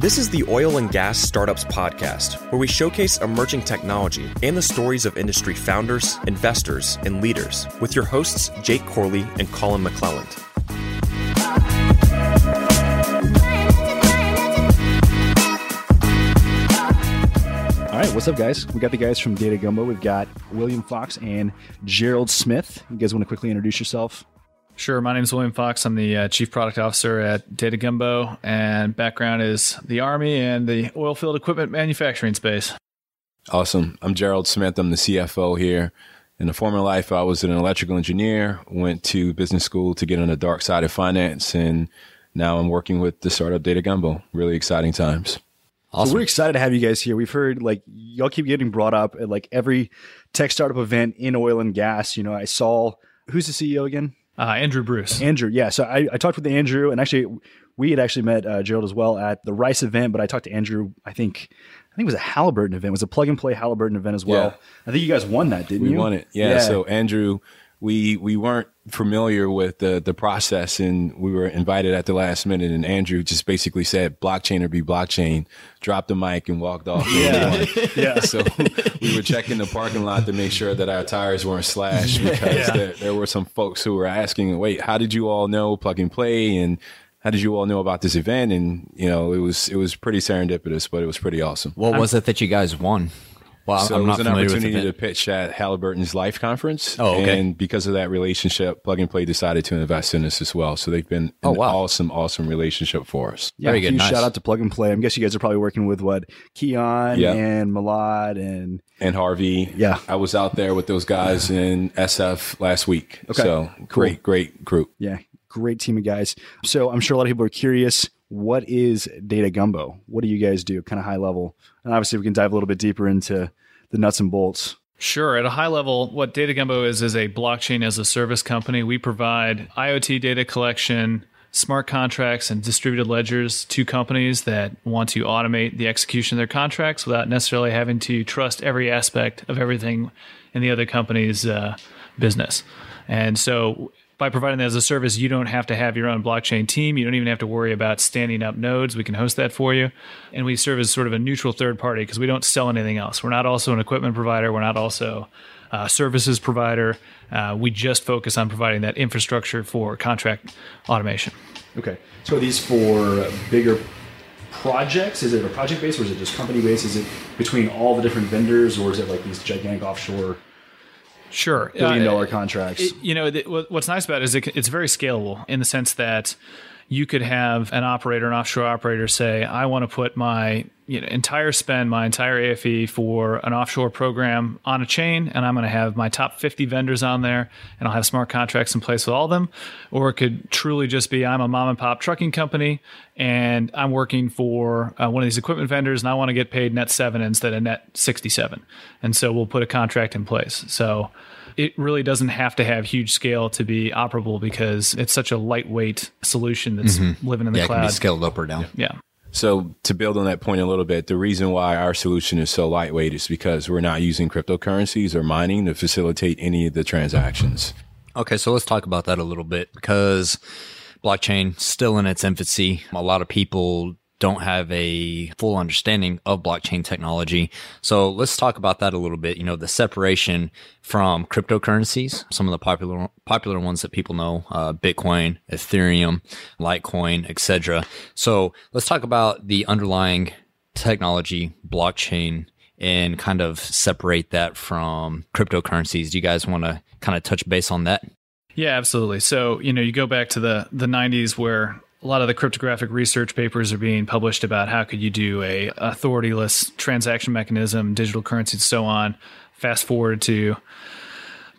This is the Oil and Gas Startups Podcast, where we showcase emerging technology and the stories of industry founders, investors, and leaders with your hosts, Jake Corley and Colin McClelland. All right, what's up, guys? We got the guys from Data Gumbo. We've got William Fox and Gerald Smith. You guys want to quickly introduce yourself? Sure. My name is William Fox. I'm the uh, Chief Product Officer at Data Gumbo, and background is the Army and the oilfield equipment manufacturing space. Awesome. I'm Gerald Smith. I'm the CFO here. In a former life, I was an electrical engineer, went to business school to get on the dark side of finance, and now I'm working with the startup Data Gumbo. Really exciting times. Awesome. So we're excited to have you guys here. We've heard like y'all keep getting brought up at like every tech startup event in oil and gas. You know, I saw who's the CEO again? Uh, Andrew Bruce. Andrew, yeah. So I, I talked with Andrew, and actually, we had actually met uh, Gerald as well at the Rice event. But I talked to Andrew. I think I think it was a Halliburton event. It was a plug and play Halliburton event as well. Yeah. I think you guys won that, didn't we you? We won it. Yeah, yeah. So Andrew we we weren't familiar with the the process and we were invited at the last minute and Andrew just basically said blockchain or be blockchain. Dropped the mic and walked off. Yeah. Yeah. So we were checking the parking lot to make sure that our tires weren't slashed because yeah. there, there were some folks who were asking wait how did you all know plug and play and how did you all know about this event? And you know it was it was pretty serendipitous but it was pretty awesome. What was it that you guys won well, so I'm it was an opportunity to pitch at Halliburton's Life Conference. Oh, okay. And because of that relationship, Plug and Play decided to invest in us as well. So they've been oh, an wow. awesome, awesome relationship for us. Yeah, Very good. Nice. Shout out to Plug and Play. I guess you guys are probably working with what Keon yeah. and Malad and and Harvey. Yeah, I was out there with those guys in SF last week. Okay, so cool. great, great group. Yeah, great team of guys. So I'm sure a lot of people are curious what is data gumbo what do you guys do kind of high level and obviously we can dive a little bit deeper into the nuts and bolts Sure. At a high level, what Data Gumbo is is a blockchain as a service company. We provide IoT data collection, smart contracts, and distributed ledgers to companies that want to automate the execution of their contracts without necessarily having to trust every aspect of everything in the other company's uh, business. And so by providing that as a service, you don't have to have your own blockchain team. You don't even have to worry about standing up nodes. We can host that for you. And we serve as sort of a neutral third party because we don't sell anything else. We're not also an equipment provider. We're not also a services provider. Uh, we just focus on providing that infrastructure for contract automation. Okay. So are these for bigger projects? Is it a project base or is it just company based? Is it between all the different vendors or is it like these gigantic offshore Sure. Billion dollar uh, contracts. It, you know, what's nice about it is it, it's very scalable in the sense that you could have an operator, an offshore operator say, I want to put my you know, entire spend, my entire AFE for an offshore program on a chain, and I'm going to have my top 50 vendors on there, and I'll have smart contracts in place with all of them. Or it could truly just be I'm a mom and pop trucking company, and I'm working for uh, one of these equipment vendors, and I want to get paid net seven instead of net 67. And so we'll put a contract in place. So it really doesn't have to have huge scale to be operable because it's such a lightweight solution that's mm-hmm. living in the yeah, cloud. It can be scaled up or down. Yeah. So to build on that point a little bit, the reason why our solution is so lightweight is because we're not using cryptocurrencies or mining to facilitate any of the transactions. Okay, so let's talk about that a little bit because blockchain still in its infancy. A lot of people don't have a full understanding of blockchain technology. So let's talk about that a little bit. You know, the separation from cryptocurrencies, some of the popular popular ones that people know, uh, Bitcoin, Ethereum, Litecoin, etc. So let's talk about the underlying technology, blockchain, and kind of separate that from cryptocurrencies. Do you guys want to kind of touch base on that? Yeah, absolutely. So, you know, you go back to the the 90s where a lot of the cryptographic research papers are being published about how could you do a authorityless transaction mechanism, digital currency, and so on. Fast forward to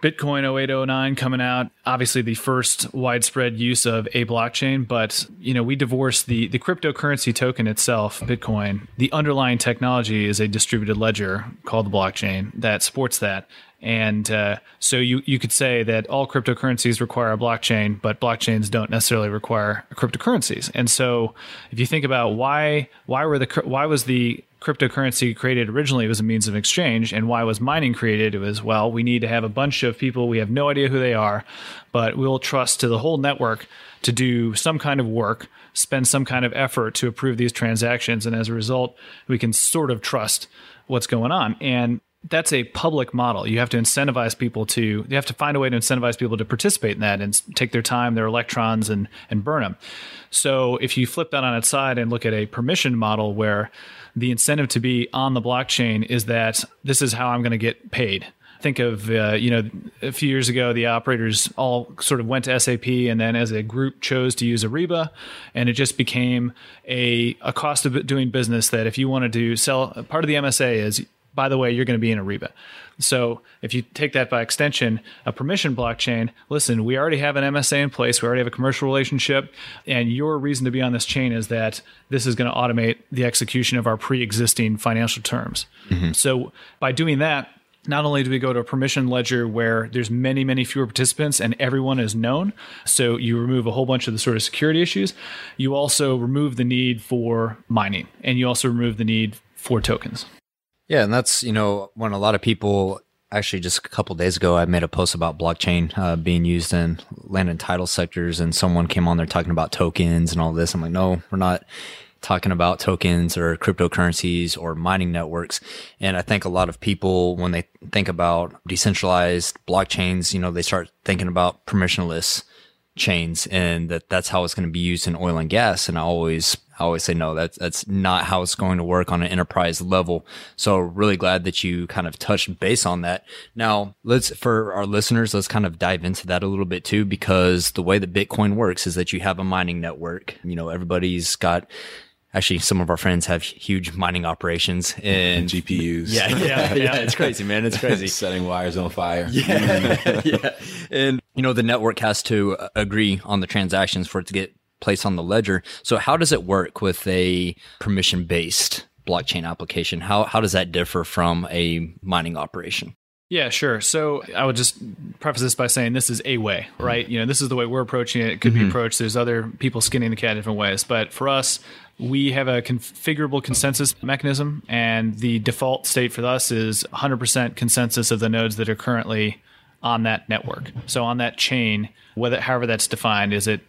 Bitcoin 0809 coming out, obviously the first widespread use of a blockchain, but you know, we divorce the the cryptocurrency token itself, Bitcoin. The underlying technology is a distributed ledger called the blockchain that supports that. And uh, so you, you could say that all cryptocurrencies require a blockchain, but blockchains don't necessarily require cryptocurrencies. And so if you think about why why were the why was the cryptocurrency created originally was a means of exchange and why was mining created it was well we need to have a bunch of people we have no idea who they are but we'll trust to the whole network to do some kind of work spend some kind of effort to approve these transactions and as a result we can sort of trust what's going on and that's a public model. You have to incentivize people to you have to find a way to incentivize people to participate in that and take their time, their electrons and and burn them. So if you flip that on its side and look at a permission model where the incentive to be on the blockchain is that this is how I'm going to get paid. Think of uh, you know a few years ago the operators all sort of went to SAP and then as a group chose to use Ariba and it just became a a cost of doing business that if you wanted to sell part of the MSA is by the way, you're going to be in Ariba. So if you take that by extension, a permission blockchain, listen, we already have an MSA in place. We already have a commercial relationship. And your reason to be on this chain is that this is going to automate the execution of our pre existing financial terms. Mm-hmm. So by doing that, not only do we go to a permission ledger where there's many, many fewer participants and everyone is known, so you remove a whole bunch of the sort of security issues, you also remove the need for mining and you also remove the need for tokens. Yeah, and that's you know when a lot of people actually just a couple days ago I made a post about blockchain uh, being used in land and title sectors, and someone came on there talking about tokens and all this. I'm like, no, we're not talking about tokens or cryptocurrencies or mining networks. And I think a lot of people, when they think about decentralized blockchains, you know, they start thinking about permissionless chains and that that's how it's going to be used in oil and gas. And I always, I always say, no, that's, that's not how it's going to work on an enterprise level. So really glad that you kind of touched base on that. Now let's, for our listeners, let's kind of dive into that a little bit too, because the way that Bitcoin works is that you have a mining network. You know, everybody's got, actually some of our friends have huge mining operations and, and GPUs. Yeah, yeah, yeah. It's crazy, man. It's crazy. Setting wires on fire. Yeah, yeah. And you know the network has to uh, agree on the transactions for it to get placed on the ledger. So how does it work with a permission based blockchain application? How how does that differ from a mining operation? Yeah, sure. So I would just preface this by saying this is a way, right? You know, this is the way we're approaching it. It could mm-hmm. be approached. There's other people skinning the cat different ways, but for us, we have a configurable consensus mechanism, and the default state for us is 100% consensus of the nodes that are currently on that network. So on that chain, whether however that's defined, is it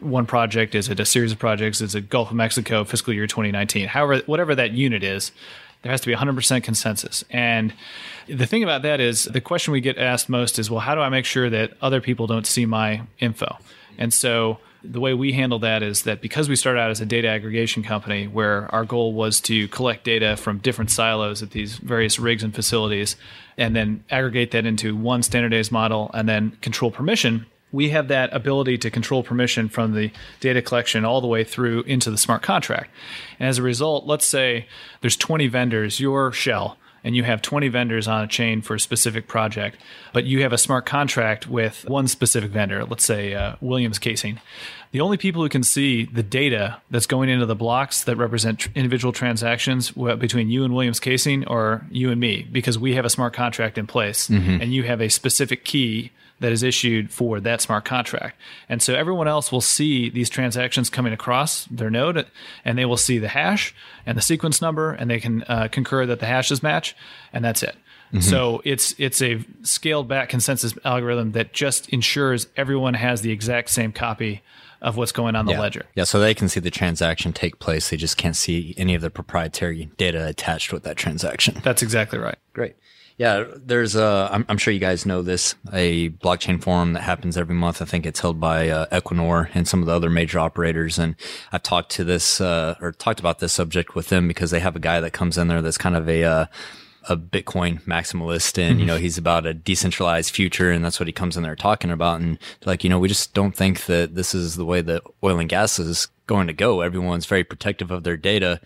one project, is it a series of projects, is it Gulf of Mexico fiscal year 2019, however whatever that unit is, there has to be 100% consensus. And the thing about that is the question we get asked most is, well, how do I make sure that other people don't see my info? And so the way we handle that is that because we started out as a data aggregation company where our goal was to collect data from different silos at these various rigs and facilities and then aggregate that into one standardized model and then control permission we have that ability to control permission from the data collection all the way through into the smart contract. And as a result, let's say there's 20 vendors, your shell, and you have 20 vendors on a chain for a specific project, but you have a smart contract with one specific vendor, let's say uh, Williams Casing. The only people who can see the data that's going into the blocks that represent tr- individual transactions between you and Williams Casing or you and me, because we have a smart contract in place mm-hmm. and you have a specific key that is issued for that smart contract. And so everyone else will see these transactions coming across their node and they will see the hash and the sequence number and they can uh, concur that the hashes match and that's it. Mm-hmm. So it's it's a scaled back consensus algorithm that just ensures everyone has the exact same copy of what's going on the yeah. ledger. Yeah, so they can see the transaction take place. They just can't see any of the proprietary data attached with that transaction. That's exactly right. Great. Yeah, there's a, I'm, I'm sure you guys know this, a blockchain forum that happens every month. I think it's held by uh, Equinor and some of the other major operators. And I've talked to this, uh, or talked about this subject with them because they have a guy that comes in there that's kind of a, uh, a Bitcoin maximalist and, you know, he's about a decentralized future. And that's what he comes in there talking about. And like, you know, we just don't think that this is the way that oil and gas is going to go. Everyone's very protective of their data.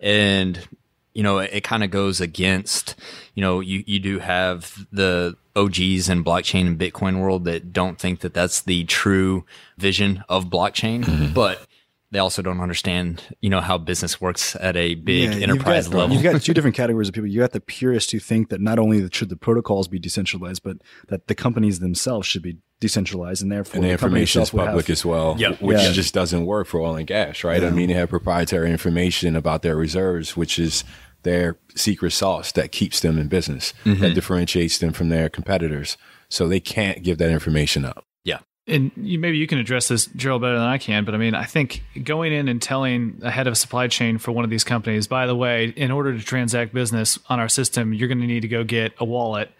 And, you know, it, it kind of goes against, you know, you, you do have the OGs in blockchain and Bitcoin world that don't think that that's the true vision of blockchain. Mm-hmm. But they also don't understand, you know, how business works at a big yeah, enterprise you've got, level. You've got two different categories of people. You got the purists who think that not only should the protocols be decentralized, but that the companies themselves should be decentralized, and therefore and the, the information is public have, as well, yep. which yeah. just doesn't work for oil and gas, right? Yeah. I mean, they have proprietary information about their reserves, which is their secret sauce that keeps them in business, Mm-hmm. that differentiates them from their competitors. So they can't give that information up. Yeah. and you, maybe you can address this, Gerald, better than I can. But I mean, I think going in and telling a head of supply chain for one of these companies, by the way, in order to transact business on our system, you're going to need to go get a wallet,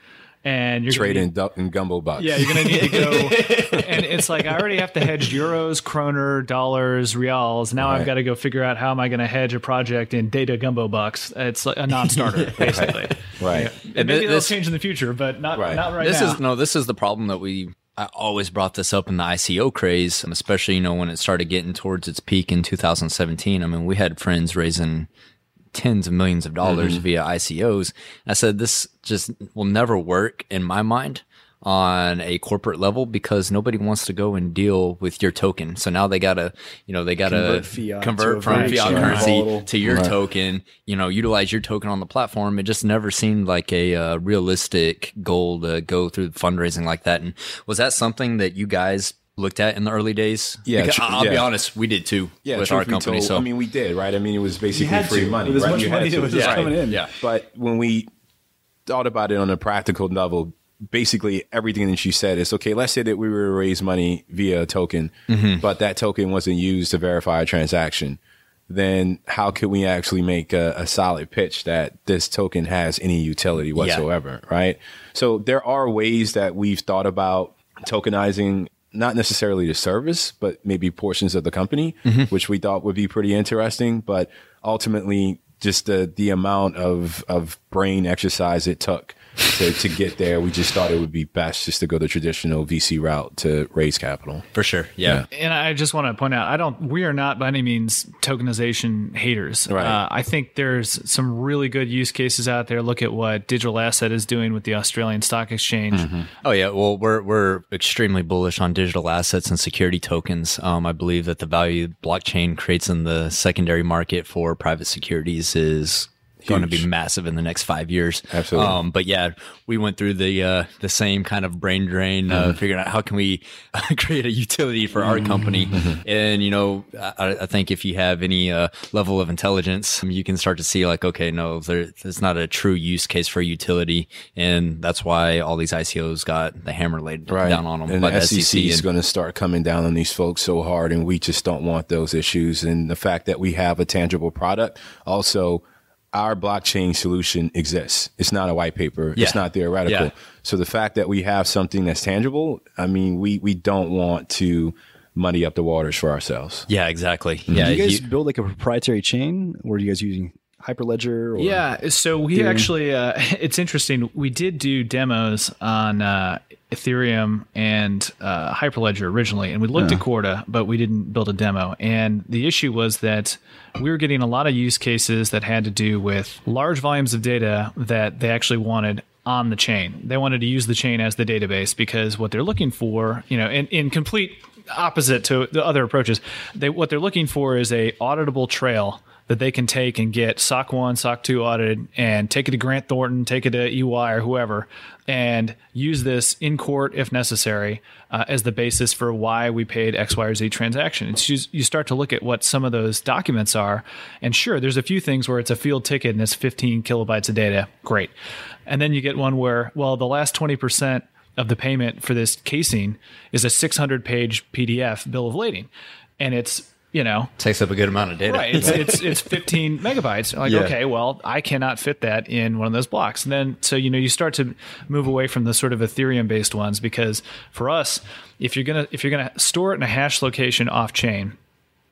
and you're trading gonna in, need, Data Gumbo bucks. yeah, you're going to need to go. and it's like I already have to hedge euros, kroner, dollars, reals. Now I've got to go figure out how am I going to hedge a project in data gumbo bucks. It's like a non-starter, basically. right. And maybe thi- that'll change in the future, but not Right. not right this now. is no this is the problem that we I always brought this up in the ICO craze, especially you know when it started getting towards its peak in 2017. I mean, we had friends raising tens of millions of dollars via ICOs. I said this just will never work in my mind on a corporate level because nobody wants to go and deal with your token. So now they gotta, you know, they gotta Convert convert from fiat currency volatile- to your Right. token, you know, utilize your token on the platform. It just never seemed like a uh, realistic goal to go through fundraising like that. And was that something that you guys looked at in the early days? Yeah, Because I'll be honest, we did too Yeah, with our company. told, so I mean, we did, right? I mean, it was basically free to, money, with as right? much You money that was just Right. coming in. Yeah. But when we thought about it on a practical level, basically everything that she said is okay. Let's say that we were to raise money via a token, Mm-hmm. but that token wasn't used to verify a transaction. Then how could we actually make a, a solid pitch that this token has any utility whatsoever, right? So there are ways that we've thought about tokenizing not necessarily the service, but maybe portions of the company, Mm-hmm. which we thought would be pretty interesting. But ultimately, just the the amount of of brain exercise it took to, to get there, we just thought it would be best just to go the traditional VC route to raise capital. for sure. Yeah. and I just want to point out, I don't. We are not by any means tokenization haters. Right. Uh, I think there's some really good use cases out there. Look at what Digital Asset is doing with the Australian Stock Exchange. Oh yeah, well we're we're extremely bullish on digital assets and security tokens. Um, I believe that the value blockchain creates in the secondary market for private securities is going to be massive in the next five years. Absolutely. Um, but yeah, we went through the uh, the same kind of brain drain, Mm-hmm. uh, figuring out how can we create a utility for our company. Mm-hmm. And you know, I, I think if you have any uh, level of intelligence, you can start to see like, okay, no, there, there's not a true use case for utility, and that's why all these ICOs got the hammer laid down on them And the SEC SEC. is going to start coming down on these folks so hard, and we just don't want those issues. And the fact that we have a tangible product, also, our blockchain solution exists. It's not a white paper. Yeah. It's not theoretical. Yeah. So the fact that we have something that's tangible, I mean, we we don't want to muddy up the waters for ourselves. yeah, exactly. Yeah, Do you guys you- build like a proprietary chain, or are you guys using Hyperledger? Or Yeah, so we Ethereum. actually, uh, it's interesting. We did do demos on uh, Ethereum and uh, Hyperledger originally, and we looked at Corda, but we didn't build a demo. And the issue was that we were getting a lot of use cases that had to do with large volumes of data that they actually wanted on the chain. They wanted to use the chain as the database because what they're looking for, you know, in, in complete opposite to the other approaches, they what they're looking for is a auditable trail that they can take and get SOC 1, SOC 2 audited and take it to Grant Thornton, take it to EY or whoever, and use this in court if necessary uh, as the basis for why we paid X, Y, or Z transaction. You start to look at what some of those documents are, and sure, there's a few things where it's a field ticket and it's 15 kilobytes of data. Great. And then you get one where, well, the last 20% of the payment for this casing is a 600 page PDF bill of lading. And it's, you know, takes up a good amount of data. Right. It's it's it's 15 megabytes. Like, Yeah. okay, well, I cannot fit that in one of those blocks. And then so you know you start to move away from the sort of Ethereum based ones because for us, if you're gonna if you're gonna store it in a hash location off chain,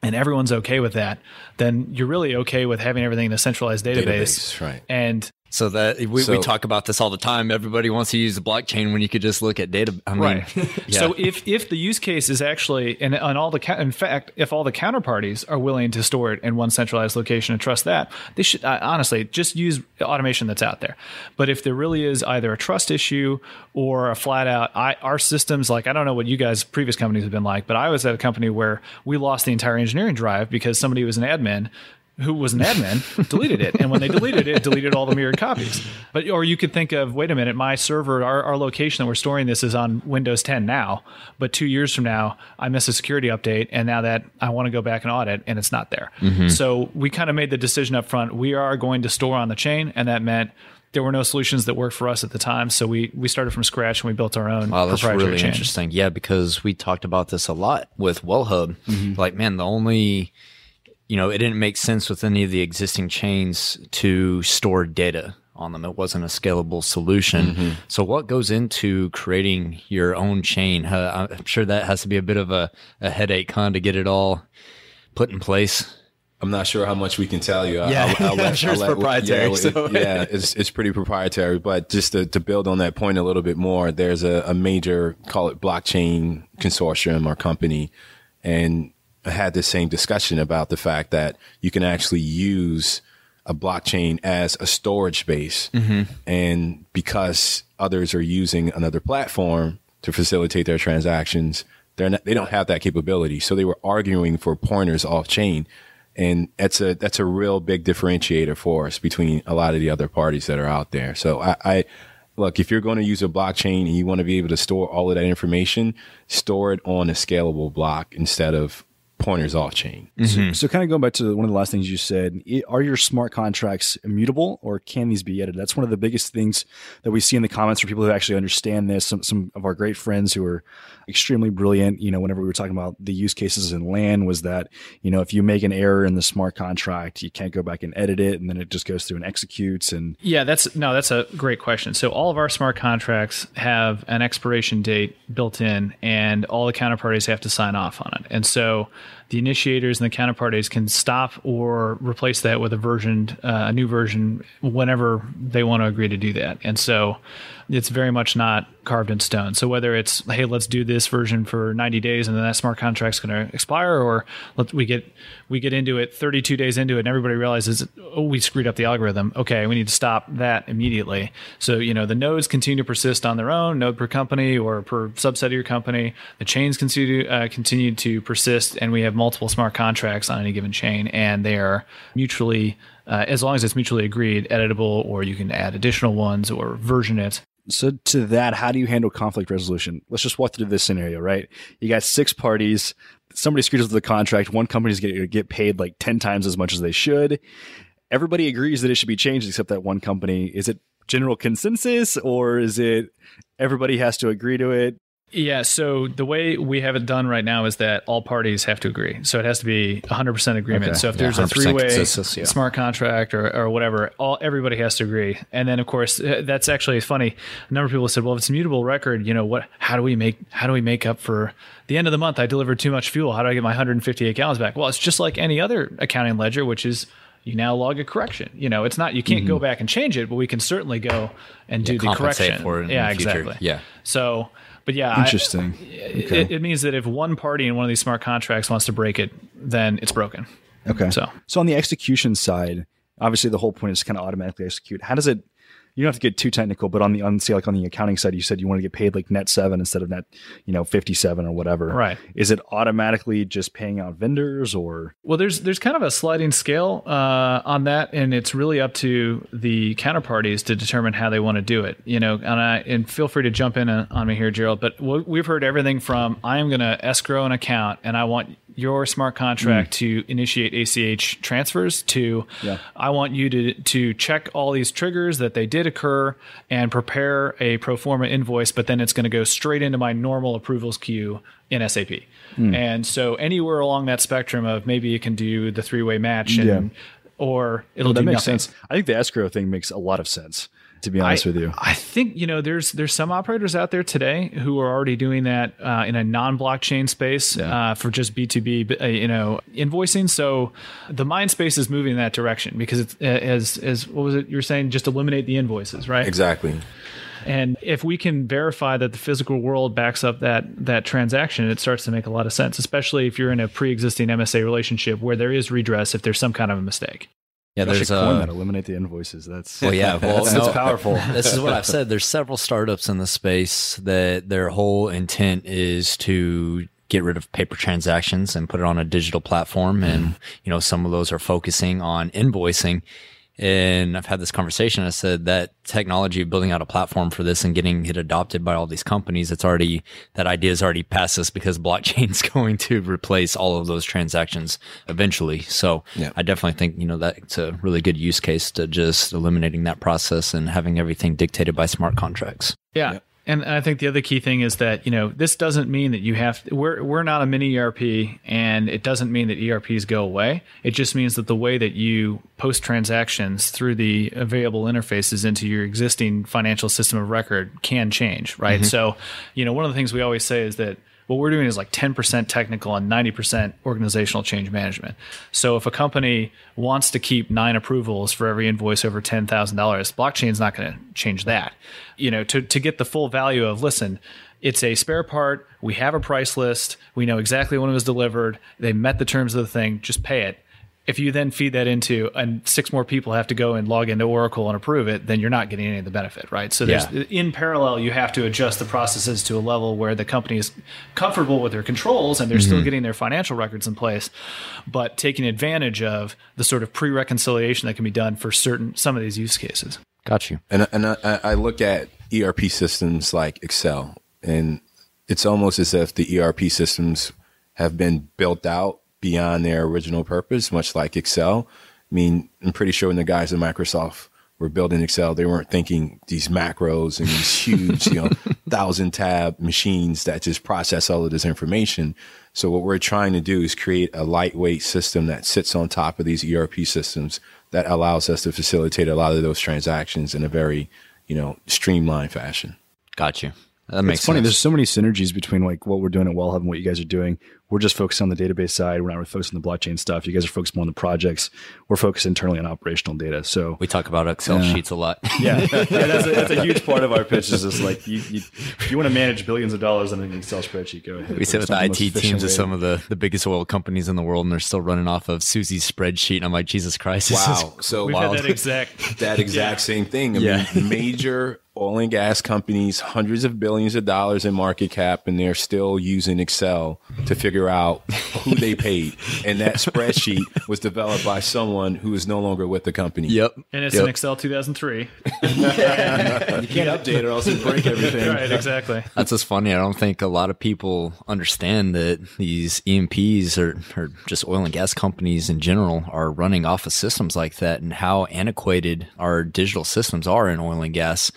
and everyone's okay with that, then you're really okay with having everything in a centralized database. Database, right. And So that we, we talk about this all the time. Everybody wants to use the blockchain when you could just look at data. I mean, Right. yeah. So if if the use case is actually and on all the in fact if all the counterparties are willing to store it in one centralized location and trust that they should uh, honestly just use automation that's out there. But if there really is either a trust issue or a flat out I, our systems like I don't know what you guys previous companies have been like, but I was at a company where we lost the entire engineering drive because somebody was an admin who was an admin deleted it, and when they deleted it, it deleted all the mirrored copies. But or you could think of, wait a minute, my server, our, our location that we're storing this is on Windows 10 now, but two years from now, I miss a security update, and now that I want to go back and audit, and it's not there. So we kind of made the decision up front. We are going to store on the chain, and that meant there were no solutions that worked for us at the time. So we we started from scratch and we built our own Wow, that's proprietary really chain. interesting. Yeah, because we talked about this a lot with WellHub. Mm-hmm. Like, man, the only, you know, it didn't make sense with any of the existing chains to store data on them. It wasn't a scalable solution. Mm-hmm. So, what goes into creating your own chain? Uh, I'm sure that has to be a bit of a, a headache, huh, to get it all put in place. I'm not sure how much we can tell you. Yeah, I'm sure it's proprietary, Yeah, so- it- yeah, it's it's pretty proprietary. But just to, to build on that point a little bit more, there's a, a major call it blockchain consortium or company, and I had the same discussion about the fact that you can actually use a blockchain as a storage base, mm-hmm. and because others are using another platform to facilitate their transactions, they're not, they don't have that capability. So they were arguing for pointers off chain and that's a that's a real big differentiator for us between a lot of the other parties that are out there. So I, I look if you're going to use a blockchain and you want to be able to store all of that information, store it on a scalable block instead of pointers off chain. Mm-hmm. So, kind of going back to one of the last things you said, i- are your smart contracts immutable or can these be edited? That's one of the biggest things that we see in the comments for people who actually understand this. Some, some of our great friends who are extremely brilliant, you know, whenever we were talking about the use cases in land, was that, you know, if you make an error in the smart contract, you can't go back and edit it and then it just goes through and executes. And Yeah, that's no, that's a great question. So all of our smart contracts have an expiration date built in, and all the counterparties have to sign off on it. And so the initiators and the counterparties can stop or replace that with a version, uh, a new version, whenever they want to agree to do that. And so it's very much not carved in stone. So whether it's hey, let's do this version for 90 days and then that smart contract's going to expire, or let we get we get into it 32 days into it and everybody realizes oh we screwed up the algorithm. Okay, we need to stop that immediately. So you know the nodes continue to persist on their own, node per company or per subset of your company. The chains continue uh, continue to persist, and we have multiple smart contracts on any given chain, and they are mutually. Uh, as long as it's mutually agreed, editable, or you can add additional ones or version it. So to that, how do you handle conflict resolution? Let's just walk through this scenario, right? You got six parties. Somebody screws up the contract. One company's going to get paid like 10 times as much as they should. Everybody agrees that it should be changed except that one company. Is it general consensus or is it everybody has to agree to it? Yeah, so the way we have it done right now is that all parties have to agree. So it has to be 100% agreement. Okay. So if Yeah, there's a three-way yeah. smart contract or, or whatever, all everybody has to agree. And then of course, uh, that's actually funny. A number of people said, "Well, if it's a mutable record, you know, what how do we make how do we make up for the end of the month I delivered too much fuel? How do I get my 158 gallons back?" Well, it's just like any other accounting ledger, which is you now log a correction. You know, it's not you can't go back and change it, but we can certainly go and do the correction for it in yeah, the exactly. Yeah. So, but yeah, I- Interesting. it, it means that if one party in one of these smart contracts wants to break it, then it's broken. Okay. So So on the execution side, obviously the whole point is to kind of automatically execute. How does it? You don't have to get too technical, but on the on say like on the accounting side, you said you want to get paid like net seven instead of net, you know, fifty seven or whatever. Right. Is it automatically just paying out vendors or? Well, there's there's kind of a sliding scale uh, on that, and it's really up to the counterparties to determine how they want to do it. You know, and I and feel free to jump in on on me here, Gerald. But we've heard everything from I am going to escrow an account, and I want your smart contract mm. to initiate ACH transfers to Yeah. I want you to to check all these triggers that they did occur and prepare a pro forma invoice, but then it's going to go straight into my normal approvals queue in SAP. Mm. And so anywhere along that spectrum of maybe you can do the three way match and Yeah. or it'll that do makes nothing. sense. I think the escrow thing makes a lot of sense. To be honest with you, I think you know there's there's some operators out there today who are already doing that uh, in a non-blockchain space uh, for just B2B uh, you know invoicing. So the mind space is moving in that direction because it's uh, as as what was it you're saying just eliminate the invoices right Exactly. and if we can verify that the physical world backs up that that transaction, it starts to make a lot of sense, especially if you're in a pre-existing MSA relationship where there is redress if there's some kind of a mistake. Yeah, there's coin a. that. Eliminate the invoices. That's Well, yeah, well, that's, no, that's powerful. this is what I've said. There's several startups in the space that their whole intent is to get rid of paper transactions and put it on a digital platform. And, mm-hmm. you know, some of those are focusing on invoicing. And I've had this conversation. I said that technology, of building out a platform for this and getting it adopted by all these companies, it's already, that idea is already past us because blockchain is going to replace all of those transactions eventually. So Yeah. I definitely think, you know, that's a really good use case to just eliminating that process and having everything dictated by smart contracts. Yeah. And I think the other key thing is that, you know, this doesn't mean that you have we're we're not a mini ERP and it doesn't mean that ERPs go away. It just means that the way that you post transactions through the available interfaces into your existing financial system of record can change, right? Mm-hmm. So, you know, one of the things we always say is that what we're doing is like 10% technical and 90% organizational change management. So if a company wants to keep nine approvals for every invoice over $10,000, blockchain's not going to change that. You know, to, to get the full value of, listen, it's a spare part. We have a price list. We know exactly when it was delivered. They met the terms of the thing. Just pay it. If you then feed that into and six more people have to go and log into Oracle and approve it, then you're not getting any of the benefit, right? So there's Yeah. in parallel, you have to adjust the processes to a level where the company is comfortable with their controls and they're still mm-hmm. getting their financial records in place, but taking advantage of the sort of pre-reconciliation that can be done for certain some of these use cases. Got you. And and I, I look at ERP systems like Excel, and it's almost as if the ERP systems have been built out beyond their original purpose, much like Excel. I mean, I'm pretty sure when the guys at Microsoft were building Excel, they weren't thinking these macros and these huge, you know, thousand tab machines that just process all of this information. So what we're trying to do is create a lightweight system that sits on top of these ERP systems that allows us to facilitate a lot of those transactions in a very, you know, streamlined fashion. Got you. That makes It's funny. sense. There's so many synergies between like what we're doing at Wellhub and what you guys are doing. We're just focused on the database side. We're not really focused on the blockchain stuff. You guys are focused more on the projects. We're focused internally on operational data. So we talk about Excel Yeah. sheets a lot. yeah, yeah that's, a, that's a huge part of our pitch. Is just like you, you, you want to manage billions of dollars in an Excel spreadsheet, go ahead. We sit But with the IT teams of some of the, the biggest oil companies in the world, and they're still running off of Susie's spreadsheet. And I'm like, Jesus Christ, this is Wow. So We've wild. had that exact that exact same thing. I Yeah. mean, major oil and gas companies, hundreds of billions of dollars in market cap, and they're still using Excel to figure out who they paid. And that spreadsheet was developed by someone who is no longer with the company. Yep. and it's Yep. in Excel 2003. You can't update it, or else you break everything. right, exactly. That's just funny. I don't think a lot of people understand that these E&Ps or, or just oil and gas companies in general are running off of systems like that and how antiquated our digital systems are in oil and gas.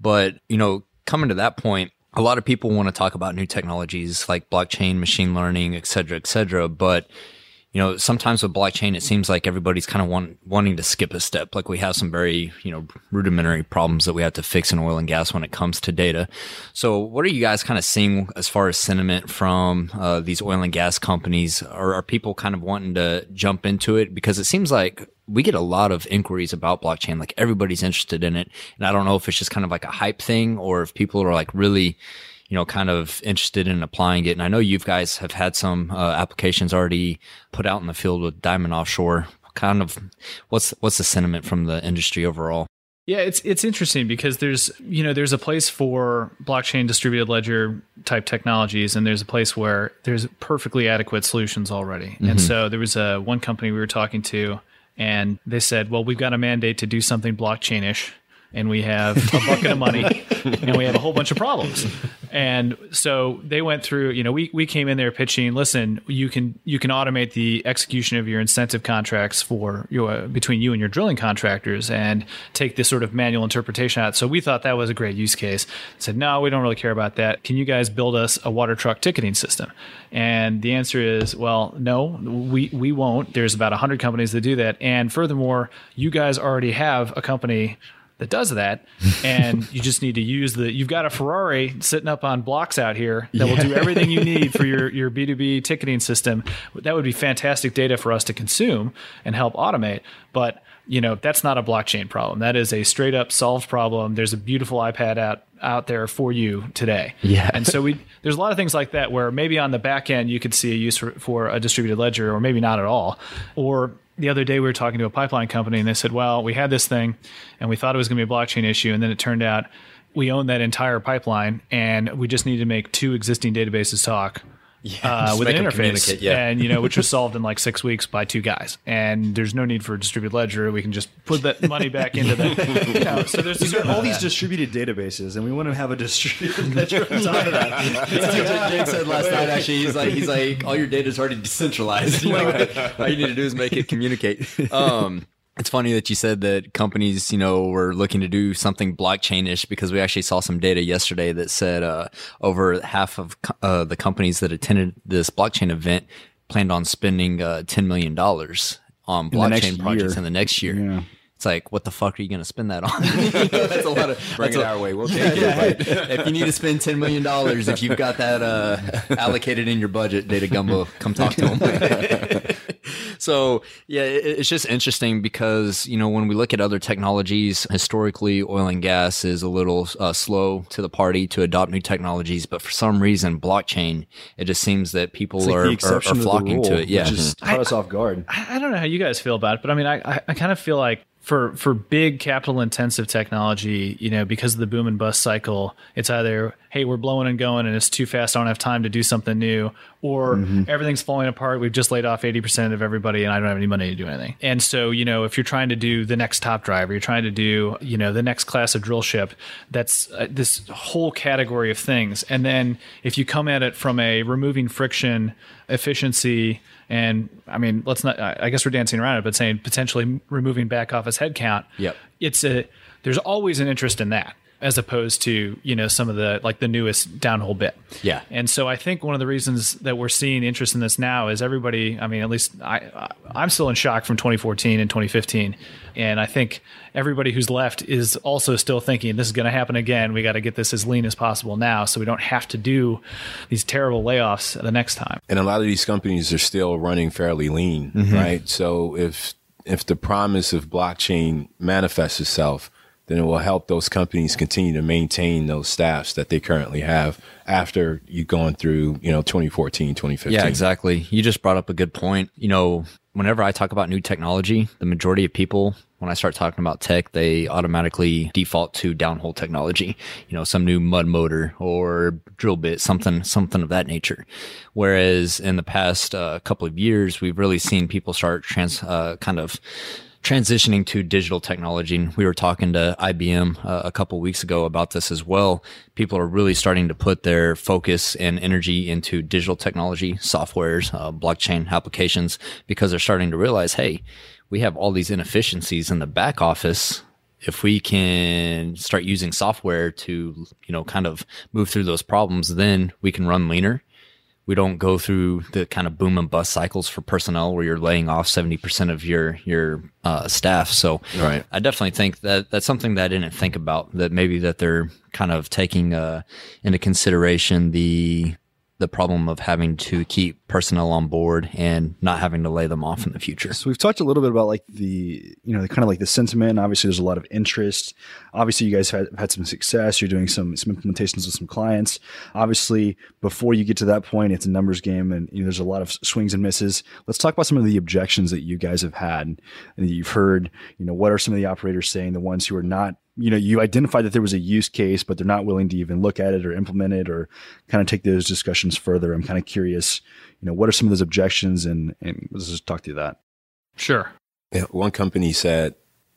But, you know, coming to that point, a lot of people want to talk about new technologies like blockchain, machine learning, et cetera, et cetera. But you know, sometimes with blockchain, it seems like everybody's kind of want, wanting to skip a step. Like we have some very, you know, rudimentary problems that we have to fix in oil and gas when it comes to data. So what are you guys kind of seeing as far as sentiment from uh, these oil and gas companies? Or are people kind of wanting to jump into it? Because it seems like we get a lot of inquiries about blockchain. Like everybody's interested in it. And I don't know if it's just kind of like a hype thing or if people are like really, you know, kind of interested in applying it. And I know you guys have had some uh, applications already put out in the field with Diamond Offshore. Kind of, what's what's the sentiment from the industry overall? Yeah, it's it's interesting because there's you know there's a place for blockchain distributed ledger type technologies, and there's a place where there's perfectly adequate solutions already. And so there was a one company we were talking to, and they said, well, we've got a mandate to do something blockchainish, and we have a bucket of money, and we have a whole bunch of problems. And so they went through, you know, we, we came in there pitching, listen, you can you can automate the execution of your incentive contracts for your between you and your drilling contractors and take this sort of manual interpretation out. So we thought that was a great use case. Said, no, we don't really care about that. Can you guys build us a water truck ticketing system? And the answer is, well, no, we we won't. There's about 100 companies that do that. And furthermore, you guys already have a company that does that and you just need to use the you've got a ferrari sitting up on blocks out here that will do everything you need for your, your b2b ticketing system. That would be fantastic data for us to consume and help automate but you know that's not a blockchain problem. That is a straight up solved problem. There's a beautiful ipad out out there for you today. Yeah. and so we there's a lot of things like that where maybe on the back end you could see a use for, for a distributed ledger or maybe not at all or the other day we were talking to a pipeline company and they said well we had this thing and we thought it was going to be a blockchain issue and then it turned out we own that entire pipeline and we just need to make two existing databases talk uh, with an interface, yeah. and you know, which was solved in like six weeks by two guys. And there's no need for a distributed ledger. We can just put that money back into the, you know. So there's a We've got certain all these distributed databases, and we want to have a distributed ledger on top of that. Jake said last night. Actually, he's like, he's like, all your data is already decentralized. You know, all you need to do is make it communicate. Um, it's funny that you said that companies, you know, were looking to do something blockchain-ish because we actually saw some data yesterday that said uh, over half of co- uh, the companies that attended this blockchain event planned on spending uh, ten million dollars on blockchain projects year. in the next year. Yeah. It's like, what the fuck are you going to spend that on? that's a lot of. Bring it a- our way. We'll take it. But if you need to spend ten million dollars, if you've got that uh, allocated in your budget, Data Gumbo, come talk to him. so yeah, it, it's just interesting because you know when we look at other technologies, historically, oil and gas is a little uh, slow to the party to adopt new technologies, but for some reason, blockchain, it just seems that people like are, the are, are exception to flocking rule, to it. Yeah, which just caught us off guard. I I don't know how you guys feel about it, but I mean, I, I, I kind of feel like for for big capital intensive technology, you know, because of the boom and bust cycle, it's either hey, we're blowing and going and it's too fast, I don't have time to do something new, or everything's falling apart. We've just laid off eighty percent of everybody, and I don't have any money to do anything. And so, you know, if you're trying to do the next top driver, you're trying to do, you know, the next class of drill ship, that's uh, this whole category of things. And then if you come at it from a removing friction, efficiency and I mean, let's not. I I guess we're dancing around it, but saying potentially removing back office headcount. Yep. It's a. There's always an interest in that, as opposed to you know some of the like the newest downhole bit. Yeah. And so I think one of the reasons that we're seeing interest in this now is everybody. I mean, at least I, I I'm still in shock from 2014 and 2015, and I think everybody who's left is also still thinking this is going to happen again. We got to get this as lean as possible now, so we don't have to do these terrible layoffs the next time. and a lot of these companies are still running fairly lean, mm-hmm. right? So if if the promise of blockchain manifests itself, then it will help those companies continue to maintain those staffs that they currently have after you going through, you know, 2014, 2015. Yeah, exactly. You just brought up a good point. You know, whenever I talk about new technology, the majority of people, when I start talking about tech, they automatically default to downhole technology. You know, some new mud motor or drill bit, something, something of that nature. Whereas in the past uh, couple of years, we've really seen people start trans, uh, kind of transitioning to digital technology. And we were talking to IBM uh, a couple weeks ago about this as well. People are really starting to put their focus and energy into digital technology, softwares, uh, blockchain applications, because they're starting to realize, hey, we have all these inefficiencies in the back office. If we can start using software to, you know, kind of move through those problems, then we can run leaner we don't go through the kind of boom and bust cycles for personnel where you're laying off 70% of your your uh, staff so Right. i definitely think that that's something that i didn't think about that maybe that they're kind of taking uh, into consideration the the problem of having to keep personnel on board and not having to lay them off in the future So we've talked a little bit about like the you know the kind of like the sentiment. Obviously, there's a lot of interest. Obviously, you guys have had some success. You're doing some some implementations with some clients. Obviously, before you get to that point, it's a numbers game, and you know, there's a lot of swings and misses. Let's talk about some of the objections that you guys have had and that you've heard. You know, what are some of the operators saying? The ones who are not you know you identified that there was a use case but they're not willing to even look at it or implement it or kind of take those discussions further i'm kind of curious you know what are some of those objections and and let's just talk through that Sure. Yeah, one company said,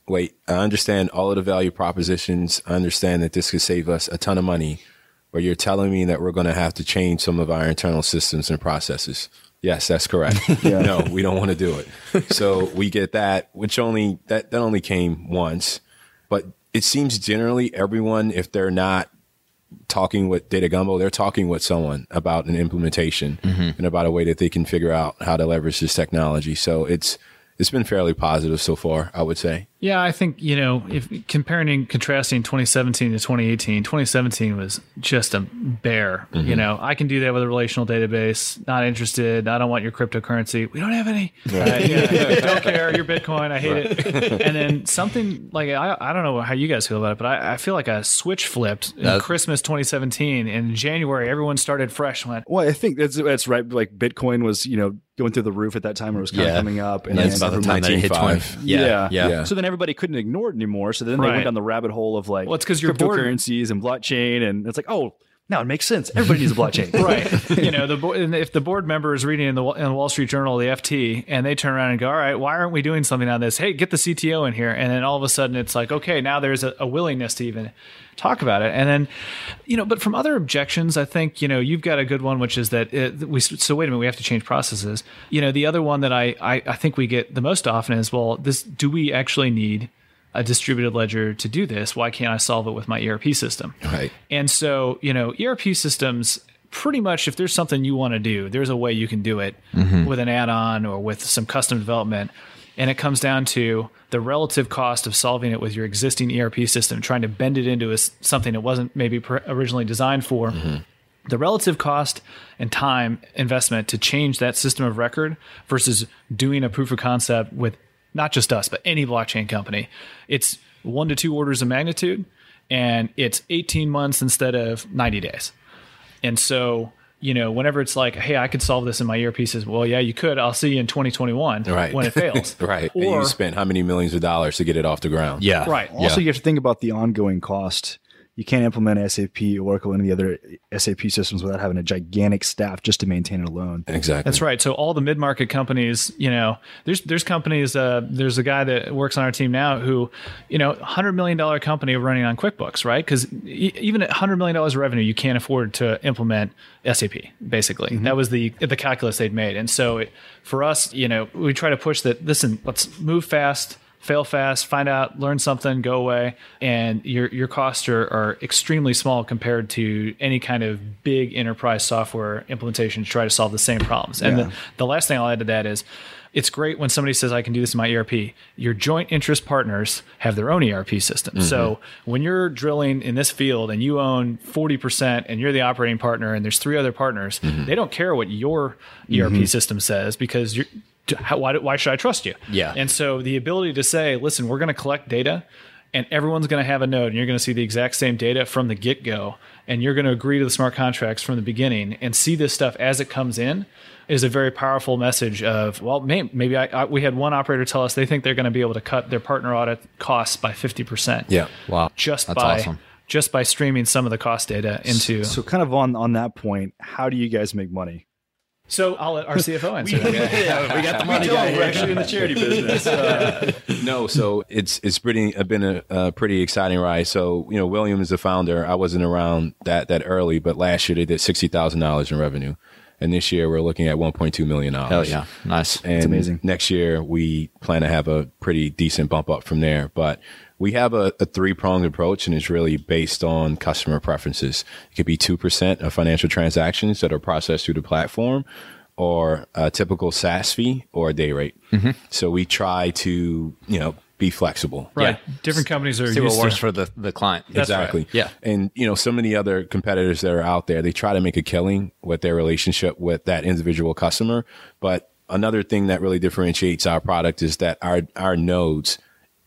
"Wait, I understand all of the value propositions. I understand that this could save us a ton of money, but you're telling me that we're going to have to change some of our internal systems and processes." Yes, that's correct. No, we don't want to do it. So we get that, which only that that only came once, but it seems generally everyone, if they're not talking with Data Gumbo, they're talking with someone about an implementation mm-hmm. and about a way that they can figure out how to leverage this technology. So it's it's been fairly positive so far, I would say. Yeah, I think, you know, if comparing and contrasting 2017 to 2018, 2017 was just a bear. You know, I can do that with a relational database. Not interested. I don't want your cryptocurrency. We don't have any. Uh, yeah, don't care. Your Bitcoin. I hate it. And then something like, I, I don't know how you guys feel about it, but I, I feel like a switch flipped in That- Christmas 2017. In January, everyone started fresh went, Well, I think that's that's right. Like Bitcoin was, you know, going through the roof at that time, or it was kind Yeah. of coming up, and And then it's about the time that it hit 19.5. 20 yeah yeah, Yeah. So then everybody couldn't ignore it anymore. So then they went down the rabbit hole of like, Well, it's 'cause you're bored. cryptocurrencies and blockchain, and it's like, oh, Now it makes sense. Everybody needs a blockchain. right. You know, the bo- and if the board member is reading in the, in the Wall Street Journal, the FT, and they turn around and go, "All right, why aren't we doing something on this? Hey, get the CTO in here." And then all of a sudden, it's like, okay, now there's a, a willingness to even talk about it. And then, you know, but from other objections, I think you know you've got a good one, which is that it, we. So wait a minute, we have to change processes. You know, the other one that I I, I think we get the most often is, well, this do we actually need a distributed ledger to do this. Why can't I solve it with my ERP system? Right. And so, you know, ERP systems pretty much if there's something you want to do, there's a way you can do it mm-hmm. with an add-on or with some custom development. And it comes down to the relative cost of solving it with your existing ERP system, trying to bend it into a, something it wasn't maybe pr- originally designed for. Mm-hmm. The relative cost and time investment to change that system of record versus doing a proof of concept with not just us, but any blockchain company, it's one to two orders of magnitude and it's 18 months instead of 90 days. And so, you know, whenever it's like, hey, I could solve this in my ERP system, well, yeah, you could. I'll see you in 2021 Right. when it fails. Right. and Or, you spent how many millions of dollars to get it off the ground? Yeah. right. Also, you have to think about the ongoing cost. You can't implement SAP, Oracle, and any other SAP systems without having a gigantic staff just to maintain it alone. Exactly. That's right. So all the mid-market companies, you know, there's there's companies. Uh, there's a guy that works on our team now who, you know, hundred million dollar company running on QuickBooks, right? Because e- even at hundred million dollars revenue, you can't afford to implement SAP. Basically, that was the the calculus they'd made. And so it, for us, you know, we try to push that. Listen, let's move fast. Fail fast, find out, learn something, go away, and your your costs are, are extremely small compared to any kind of big enterprise software implementation to try to solve the same problems. And Yeah. the, the last thing I'll add to that is it's great when somebody says, I can do this in my ERP. Your joint interest partners have their own ERP system. Mm-hmm. So when you're drilling in this field and you own 40% and you're the operating partner and there's three other partners, mm-hmm. they don't care what your ERP mm-hmm. system says because you're. How, why, why should I trust you? Yeah. And so the ability to say, listen, we're going to collect data and everyone's going to have a node and you're going to see the exact same data from the get go. And you're going to agree to the smart contracts from the beginning and see this stuff as it comes in is a very powerful message of, well, may, maybe I, I, we had one operator tell us they think they're going to be able to cut their partner audit costs by 50%. Yeah. Wow. Just That's by, awesome. just by streaming some of the cost data into. So, kind of on on that point, how do you guys make money? So I'll let our CFO answer that. we got the money guy. We're actually in the charity business. no, so it's it's pretty uh, been a, a pretty exciting ride. So you know, William is the founder. I wasn't around that that early, but last year they did sixty thousand dollars in revenue, and this year we're looking at one point two million dollars. Hell yeah. Nice. And amazing. Next year we plan to have a pretty decent bump up from there, but. We have a, a three pronged approach, and it's really based on customer preferences. It could be 2% of financial transactions that are processed through the platform, or a typical SaaS fee, or a day rate. Mm-hmm. So we try to, you know, be flexible. Right. Yeah. Different companies are See used what works to. for the, the client. That's right. exactly. Yeah. And you know, some of the other competitors that are out there, they try to make a killing with their relationship with that individual customer. But another thing that really differentiates our product is that our our nodes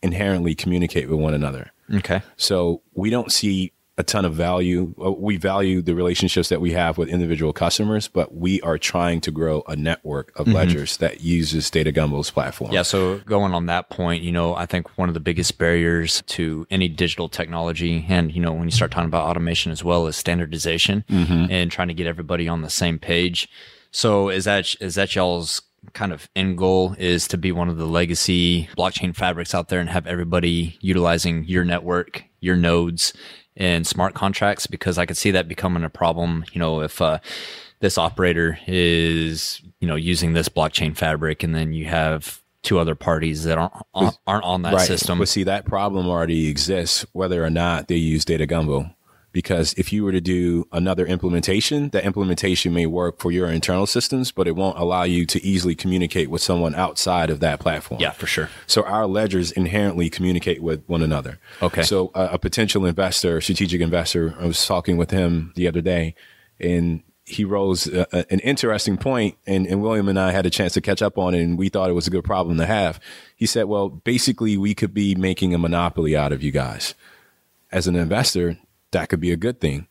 inherently communicate with one another. Okay. So we don't see a ton of value. uh, We value the relationships that we have with individual customers, but we are trying to grow a network of ledgers that uses Data Gumbo's platform. Yeah, so going on that point, you know, I think one of the biggest barriers to any digital technology, and you know, when you start talking about automation as well, is standardization and trying to get everybody on the same page. So is that is that y'all's kind of end goal is to be one of the legacy blockchain fabrics out there and have everybody utilizing your network, your nodes, and smart contracts? Because I could see that becoming a problem. You know, if uh, this operator is you know using this blockchain fabric, and then you have two other parties that aren't on, aren't on that system. But see, that problem already exists whether or not they use Data Gumbo. Because if you were to do another implementation, that implementation may work for your internal systems, but it won't allow you to easily communicate with someone outside of that platform. Yeah, for sure. So our ledgers inherently communicate with one another. Okay. So a, a potential investor, strategic investor, I was talking with him the other day, and he rose a, a- an interesting point, and, and William and I had a chance to catch up on it, and we thought it was a good problem to have. He said, "Well, basically, we could be making a monopoly out of you guys. As an investor, that could be a good thing."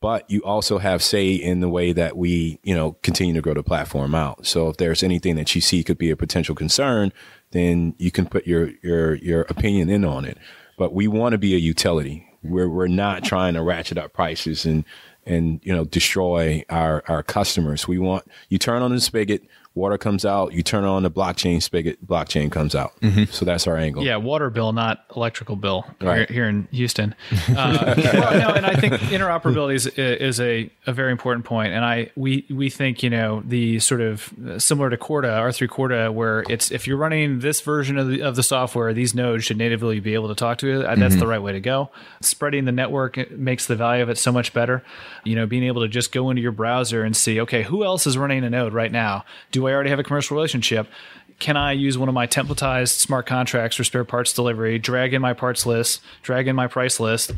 But you also have say in the way that we, you know, continue to grow the platform out. So if there's anything that you see could be a potential concern, then you can put your your your opinion in on it. But we want to be a utility. We're we're not trying to ratchet up prices and and you know destroy our our customers. We want you turn on the spigot, water comes out. You turn on the blockchain spigot, blockchain comes out. Mm-hmm. So that's our angle. Yeah, water bill, not electrical bill Right. here, here in Houston. Uh, well, no, and I think interoperability is, is a, a very important point. And I we we think you know the sort of uh, similar to Corda R3 Corda, where it's if you're running this version of the of the software, these nodes should natively be able to talk to it. Uh, That's the right way to go. Spreading the network makes the value of it so much better. You know, being able to just go into your browser and see, okay, who else is running a node right now? Do I already have a commercial relationship? can I use one of my templatized smart contracts for spare parts delivery, drag in my parts list, drag in my price list?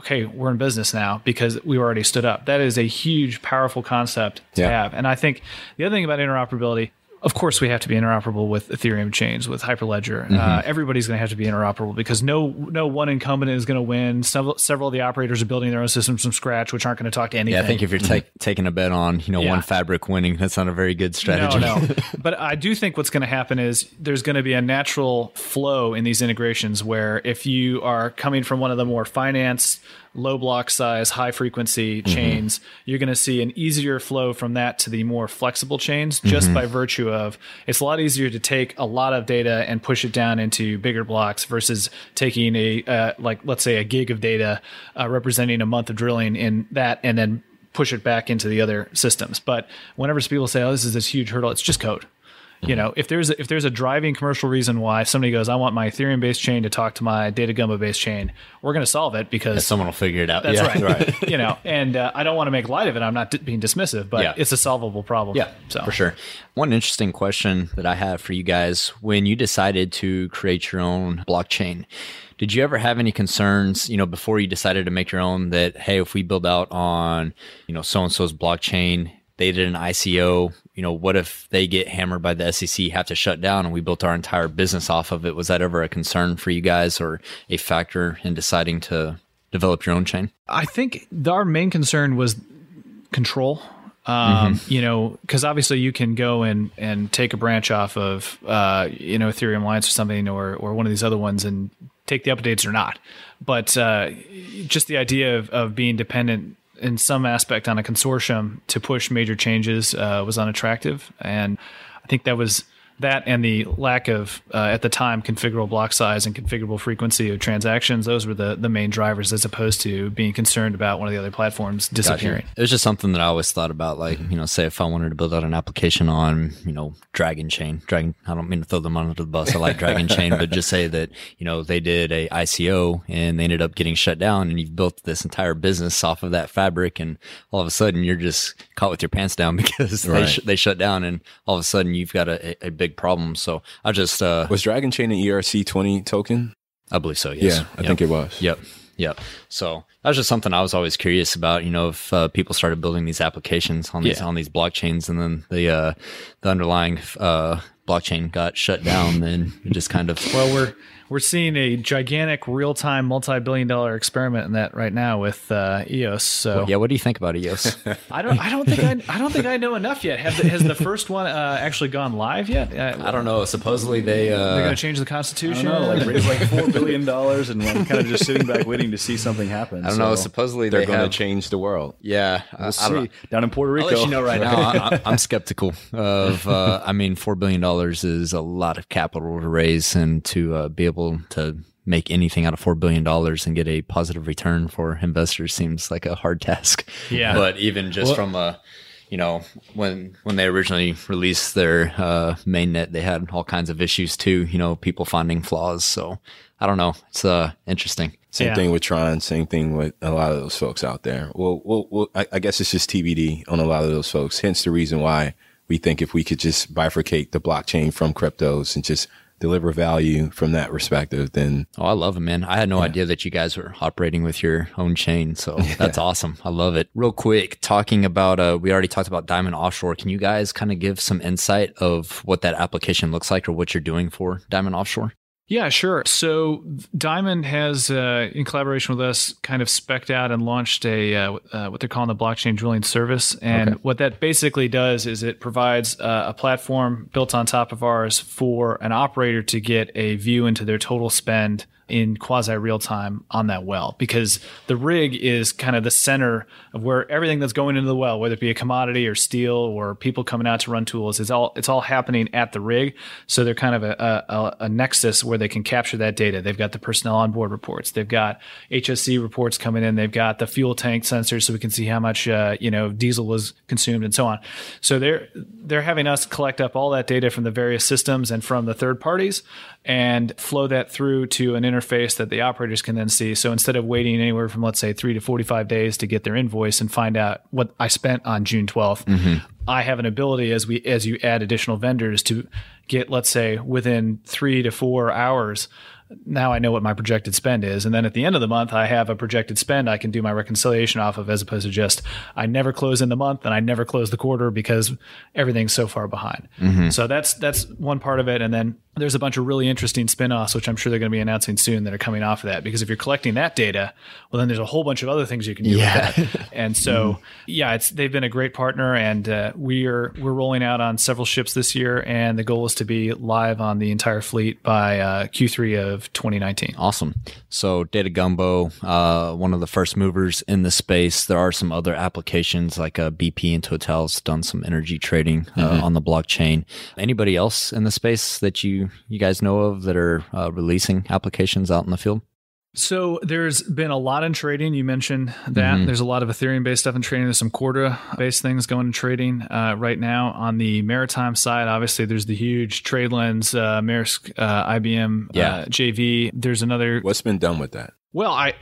Okay, we're in business now because we already stood up. That is a huge, powerful concept to Yeah. have. And I think the other thing about interoperability, of course, we have to be interoperable with Ethereum chains, with Hyperledger. Uh, mm-hmm. everybody's going to have to be interoperable because no no one incumbent is going to win. Several, several of the operators are building their own systems from scratch, which aren't going to talk to anything. Yeah, I think if you're ta- taking a bet on you know Yeah. one fabric winning, that's not a very good strategy. No, no. but I do think what's going to happen is there's going to be a natural flow in these integrations where if you are coming from one of the more finance, low block size, high frequency mm-hmm. chains, you're going to see an easier flow from that to the more flexible chains just mm-hmm. by virtue of it's a lot easier to take a lot of data and push it down into bigger blocks versus taking a uh, like let's say a gig of data uh, representing a month of drilling in that and then push it back into the other systems. But whenever people say, "Oh, this is this huge hurdle," it's just code. You know, if there's a, if there's a driving commercial reason why somebody goes, "I want my Ethereum based chain to talk to my Data Gumbo based chain," we're going to solve it because Someone will figure it out. that's yeah. right. you know, and uh, I don't want to make light of it. I'm not d- being dismissive, but Yeah. it's a solvable problem. Yeah, so for sure. One interesting question that I have for you guys: When you decided to create your own blockchain, did you ever have any concerns? You know, before you decided to make your own, that hey, if we build out on you know so and so's blockchain, they did an ICO. You know, what if they get hammered by the SEC, have to shut down, and we built our entire business off of it? Was that ever a concern for you guys, or a factor in deciding to develop your own chain? I think our main concern was control. Um, You know, because obviously you can go and and take a branch off of uh, you know Ethereum Alliance or something, or or one of these other ones, and take the updates or not. But uh, just the idea of, of being dependent in some aspect on a consortium to push major changes uh, was unattractive, and I think that was that and the lack of uh, at the time configurable block size and configurable frequency of transactions those were the the main drivers as opposed to being concerned about one of the other platforms disappearing It was just something that I always thought about. Like, you know, say if I wanted to build out an application on, you know, Dragon Chain, Dragon, I don't mean to throw them under the bus. I like Dragon Chain, but just say that, you know, they did a ICO and they ended up getting shut down and you've built this entire business off of that fabric. And all of a sudden you're just caught with your pants down because they, sh- they shut down and all of a sudden you've got a, a big problem. So I just, uh, Was Dragon Chain an ERC twenty token? I believe so. Yes. Yeah, I Yep. think it was. Yep. Yep. So that was just something I was always curious about. You know, if uh, people started building these applications on these Yeah. on these blockchains, and then the uh, the underlying uh, blockchain got shut down, then it just kind of well we're we're seeing a gigantic real-time multi-billion dollar experiment in that right now with uh, eos so yeah. What do you think about EOS? I don't. I don't think I. I don't think I know enough yet. Have the, has the first one uh, actually gone live yet? Uh, I don't know. Supposedly they They're uh, going to change the I constitution. don't know, like raise like four billion dollars, and I'm kind of just sitting back waiting to see something happen. I don't know. Supposedly They're they going to change the world. yeah. I- we'll I see. don't- Down in Puerto I'll Rico, let you know right now. I, I, I'm skeptical of. Uh, I mean, four billion dollars is a lot of capital to raise, and to uh, be able to make anything out of four billion dollars and get a positive return for investors seems like a hard task. Yeah. But even just from a, you know, when when they originally released their uh, mainnet, they had all kinds of issues too. You know, people finding flaws. So I don't know. It's uh, interesting. Same Yeah. thing with Tron. Same thing with a lot of those folks out there. Well, well, well I, I guess it's just TBD on a lot of those folks. Hence the reason why we think if we could just bifurcate the blockchain from cryptos and just deliver value from that perspective, then Oh, I love it, man. I had no idea that you guys were operating with your own chain. So that's awesome. I love it. Real quick, talking about, uh, we already talked about Diamond Offshore. Can you guys kind of give some insight of what that application looks like or what you're doing for Diamond Offshore? Yeah, sure. So Diamond has, uh, in collaboration with us, kind of specced out and launched a uh, uh, what they're calling the blockchain drilling service. And what that basically does is it provides uh, a platform built on top of ours for an operator to get a view into their total spend in quasi real time on that well because the rig is kind of the center of where everything that's going into the well, whether it be a commodity or steel or people coming out to run tools, it's all it's all happening at the rig. So they're kind of a, a, a nexus where they can capture that data. They've got the personnel on board reports, they've got HSE reports coming in, they've got the fuel tank sensors so we can see how much uh, you know diesel was consumed and so on. So they're they're having us collect up all that data from the various systems and from the third parties and flow that through to an interface that the operators can then see. So instead of waiting anywhere from let's say 3 to 45 days to get their invoice and find out what I spent on June 12th, mm-hmm. I have an ability as we as you add additional vendors to get let's say within 3 to 4 hours now I know what my projected spend is. And then at the end of the month, I have a projected spend I can do my reconciliation off of as opposed to just I never close in the month and I never close the quarter because everything's so far behind. Mm-hmm. So that's that's one part of it. And then there's a bunch of really interesting spin-offs, which I'm sure they're going to be announcing soon that are coming off of that. Because if you're collecting that data, well, then there's a whole bunch of other things you can do yeah. with that. And so, mm. yeah, it's they've been a great partner, and uh, we are we're rolling out on several ships this year, and the goal is to be live on the entire fleet by uh, Q3 of 2019. Awesome. So, Data Gumbo, uh, one of the first movers in the space. There are some other applications like uh, BP and Total's done some energy trading uh, mm-hmm. on the blockchain. Anybody else in the space that you you guys know of that are uh, releasing applications out in the field? So there's been a lot in trading. You mentioned that mm-hmm. there's a lot of Ethereum based stuff in trading. There's some Corda based things going in trading uh, right now. On the maritime side, obviously there's the huge TradeLens, uh, Maersk, uh, IBM, yeah. Uh, JV. There's another. What's been done with that? Well, I,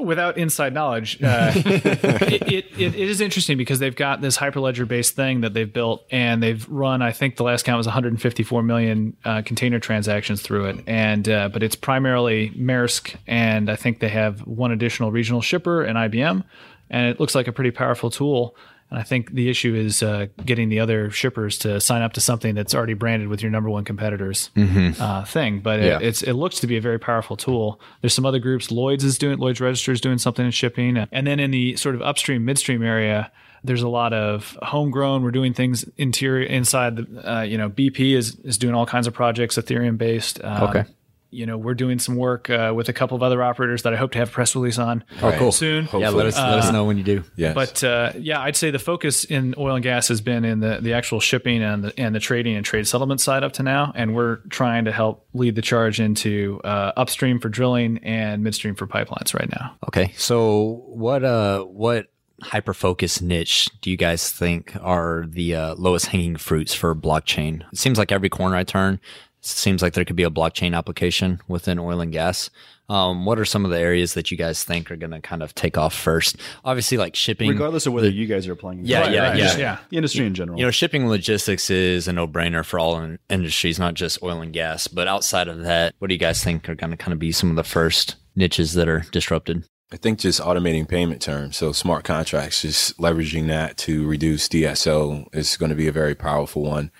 without inside knowledge, uh, it, it, it is interesting because they've got this Hyperledger based thing that they've built, and they've run. I think the last count was 154 million uh, container transactions through it, and uh, but it's primarily Maersk, and I think they have one additional regional shipper and IBM, and it looks like a pretty powerful tool. And I think the issue is uh, getting the other shippers to sign up to something that's already branded with your number one competitor's mm-hmm. uh, thing. But yeah. it, it looks to be a very powerful tool. There's some other groups. Lloyd's is doing Lloyd's Register is doing something in shipping, and then in the sort of upstream midstream area. There's a lot of homegrown. We're doing things interior inside the, uh, you know, BP is is doing all kinds of projects, Ethereum based. Um, okay you know, we're doing some work uh, with a couple of other operators that I hope to have a press release on. Oh, cool. Soon. Hopefully. Yeah, let us let us know when you do. Yeah. But uh, yeah, I'd say the focus in oil and gas has been in the the actual shipping and the and the trading and trade settlement side up to now, and we're trying to help lead the charge into uh, upstream for drilling and midstream for pipelines right now. Okay, so what uh what hyper focus niche do you guys think are the uh, lowest hanging fruits for blockchain? It seems like every corner I turn, seems like there could be a blockchain application within oil and gas. Um, what are some of the areas that you guys think are going to kind of take off first? Obviously, like shipping, regardless of whether the, you guys are applying. Yeah, right, yeah, right, yeah, yeah. The industry in general. You know, shipping logistics is a no-brainer for all in- industries, not just oil and gas. But outside of that, what do you guys think are going to kind of be some of the first niches that are disrupted? I think just automating payment terms. So smart contracts, just leveraging that to reduce DSO is going to be a very powerful one.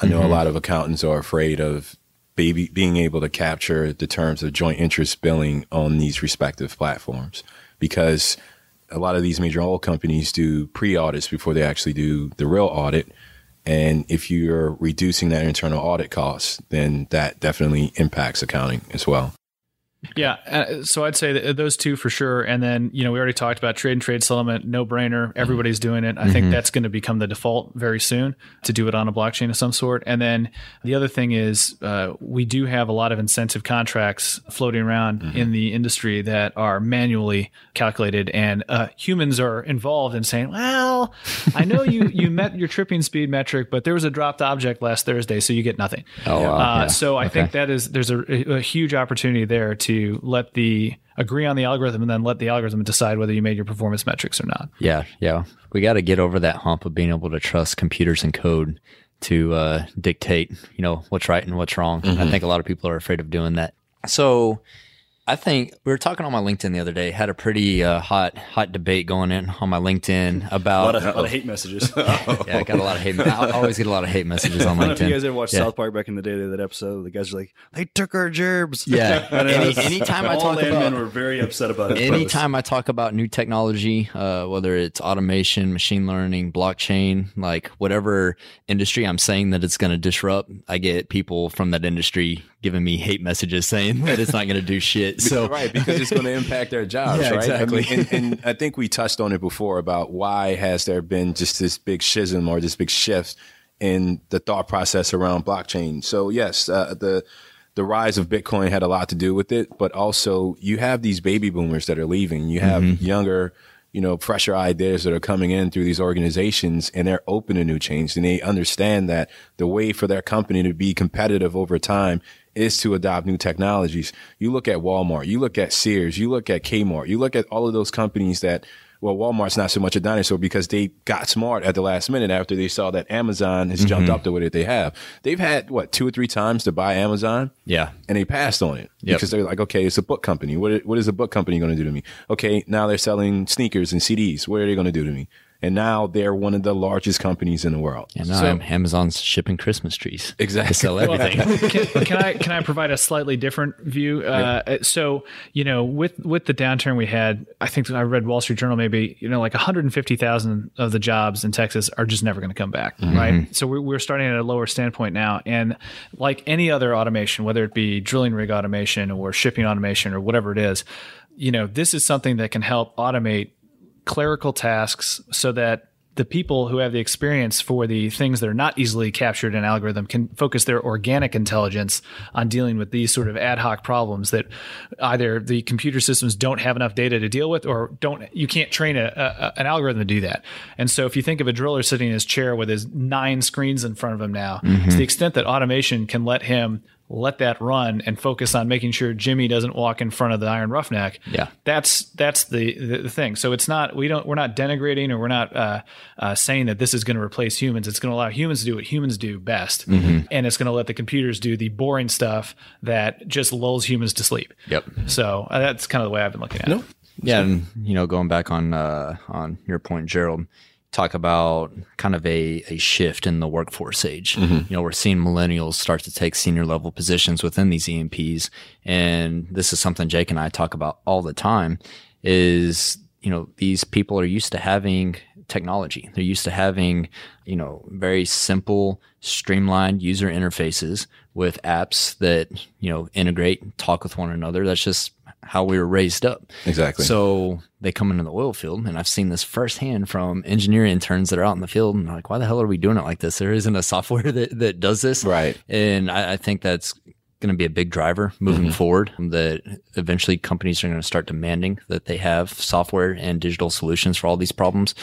I know mm-hmm. a lot of accountants are afraid of baby, being able to capture the terms of joint interest billing on these respective platforms because a lot of these major oil companies do pre audits before they actually do the real audit. And if you're reducing that internal audit cost, then that definitely impacts accounting as well. Yeah, uh, so I'd say those two for sure, and then you know we already talked about trade and trade settlement, no brainer. Everybody's doing it. I mm-hmm. think that's going to become the default very soon to do it on a blockchain of some sort. And then the other thing is uh, we do have a lot of incentive contracts floating around mm-hmm. in the industry that are manually calculated, and uh, humans are involved in saying, "Well, I know you you met your tripping speed metric, but there was a dropped object last Thursday, so you get nothing." Oh, wow. Uh, yeah. So I okay. think that is there's a, a huge opportunity there to to let the agree on the algorithm and then let the algorithm decide whether you made your performance metrics or not. Yeah, yeah. We got to get over that hump of being able to trust computers and code to uh, dictate, you know, what's right and what's wrong. Mm-hmm. I think a lot of people are afraid of doing that. So I think we were talking on my LinkedIn the other day. Had a pretty uh, hot hot debate going in on my LinkedIn about a lot of, a lot of hate messages. yeah, I got a lot of hate. I always get a lot of hate messages on LinkedIn. I don't know if you guys ever watched yeah. South Park back in the day. That episode, the guys are like, "They took our gerbs." Yeah. Any, anytime I talk about, were very upset about it. Anytime I talk about new technology, uh, whether it's automation, machine learning, blockchain, like whatever industry I'm saying that it's going to disrupt, I get people from that industry giving me hate messages saying that it's not going to do shit So right, because it's going to impact their jobs, Yeah, right? exactly. I mean, and, and I think we touched on it before about why has there been just this big schism or this big shift in the thought process around blockchain. So yes, uh, the the rise of Bitcoin had a lot to do with it, but also you have these baby boomers that are leaving. You have younger, you know, fresher ideas that are coming in through these organizations and they're open to new change and they understand that the way for their company to be competitive over time is to adopt new technologies. You look at Walmart, you look at Sears, you look at Kmart, you look at all of those companies that well, Walmart's not so much a dinosaur because they got smart at the last minute after they saw that Amazon has jumped mm-hmm. up the way that they have. They've had what two or three times to buy Amazon, yeah, and they passed on it Yep. because they're like, okay, it's a book company. What what is a book company going to do to me? Okay, now they're selling sneakers and CDs. What are they going to do to me? And now they're one of the largest companies in the world. and now So- I'm Amazon's shipping Christmas trees. Exactly. They sell everything. can, can I can I provide a slightly different view? Uh, So you know, with with the downturn we had, I think I read Wall Street Journal maybe you know like 150,000 of the jobs in Texas are just never going to come back, right? So we're we're starting at a lower standpoint now, and like any other automation, whether it be drilling rig automation or shipping automation or whatever it is, you know, this is something that can help automate clerical tasks so that the people who have the experience for the things that are not easily captured in algorithm can focus their organic intelligence on dealing with these sort of ad hoc problems that either the computer systems don't have enough data to deal with or don't you can't train a, a, an algorithm to do that. And so if you think of a driller sitting in his chair with his nine screens in front of him now to mm-hmm. the extent that automation can let him let that run and focus on making sure Jimmy doesn't walk in front of the iron roughneck. Yeah. that's that's the, the thing. So it's not we don't we're not denigrating or we're not uh, uh, saying that this is going to replace humans. It's going to allow humans to do what humans do best, Mm-hmm. and it's going to let the computers do the boring stuff that just lulls humans to sleep. Yep. So uh, that's kind of the way I've been looking at it. Yeah, and you know, going back on uh, on your point, Gerald, talk about kind of a, a shift in the workforce age. Mm-hmm. You know, we're seeing millennials start to take senior level positions within these E&Ps, and this is something Jake and I talk about all the time. Is you know these people are used to having technology. They're used to having you know very simple, streamlined user interfaces with apps that you know integrate, and talk with one another. That's just how we were raised up. Exactly. So they come into the oil field, and I've seen this firsthand from engineer interns that are out in the field, and they're like, "Why the hell are we doing it like this? There isn't a software that that does this." Right. And I, I think that's going to be a big driver moving mm-hmm. forward. That eventually companies are going to start demanding that they have software and digital solutions for all these problems.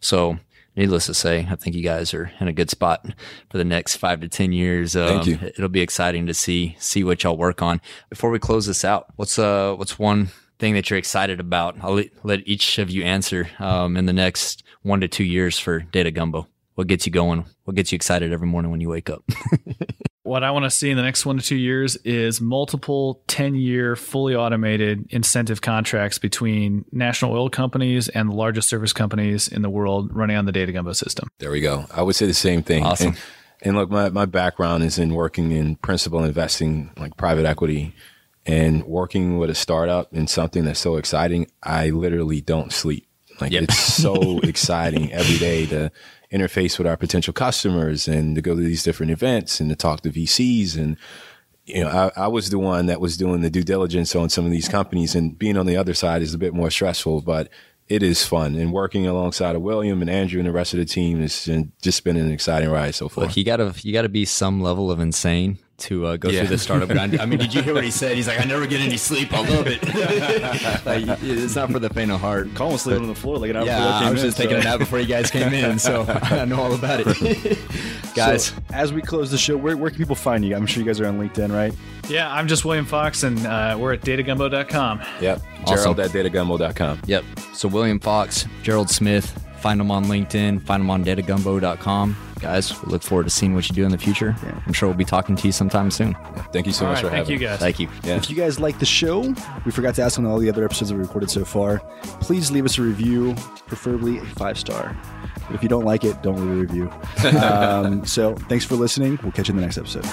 So. Needless to say, I think you guys are in a good spot for the next five to ten years. Um, Thank you. It'll be exciting to see see what y'all work on. Before we close this out, what's uh what's one thing that you're excited about? I'll let, let each of you answer um, in the next one to two years for Data Gumbo. What gets you going? What gets you excited every morning when you wake up? What I want to see in the next one to two years is multiple 10 year fully automated incentive contracts between national oil companies and the largest service companies in the world running on the Data Gumbo system. There we go. I would say the same thing. Awesome. And, and look, my, my background is in working in principal investing, like private equity, and working with a startup in something that's so exciting. I literally don't sleep. Like Yep. it's so exciting every day to interface with our potential customers and to go to these different events and to talk to VCs and you know, I, I was the one that was doing the due diligence on some of these companies, and being on the other side is a bit more stressful, but it is fun. And working alongside of William and Andrew and the rest of the team has just been an exciting ride so far. Look, you gotta you gotta be some level of insane to uh, go Yeah. through the startup grind. I mean, did you hear what he said? He's like, I never get any sleep. I love it. like, it's not for the faint of heart. Colin was sleeping on the floor like an hour Yeah, before I I was in, just taking a nap before you guys came in, so I know all about it. Guys, So, as we close the show, where, where can people find you? I'm sure you guys are on LinkedIn, right? Yeah, I'm just William Fox, and uh, we're at datagumbo.com. Yep. Awesome. Gerald at datagumbo.com. Yep. So William Fox, Gerald Smith, find them on LinkedIn, find them on datagumbo.com. Guys, we look forward to seeing what you do in the future. I'm sure we'll be talking to you sometime soon. Thank you so All much right, for thank having you guys. Thank you. Yeah. If you guys like the show, we forgot to ask on all the other episodes that we recorded so far. Please leave us a review, preferably a five star. But if you don't like it, don't leave a review. um, so thanks for listening. We'll catch you in the next episode.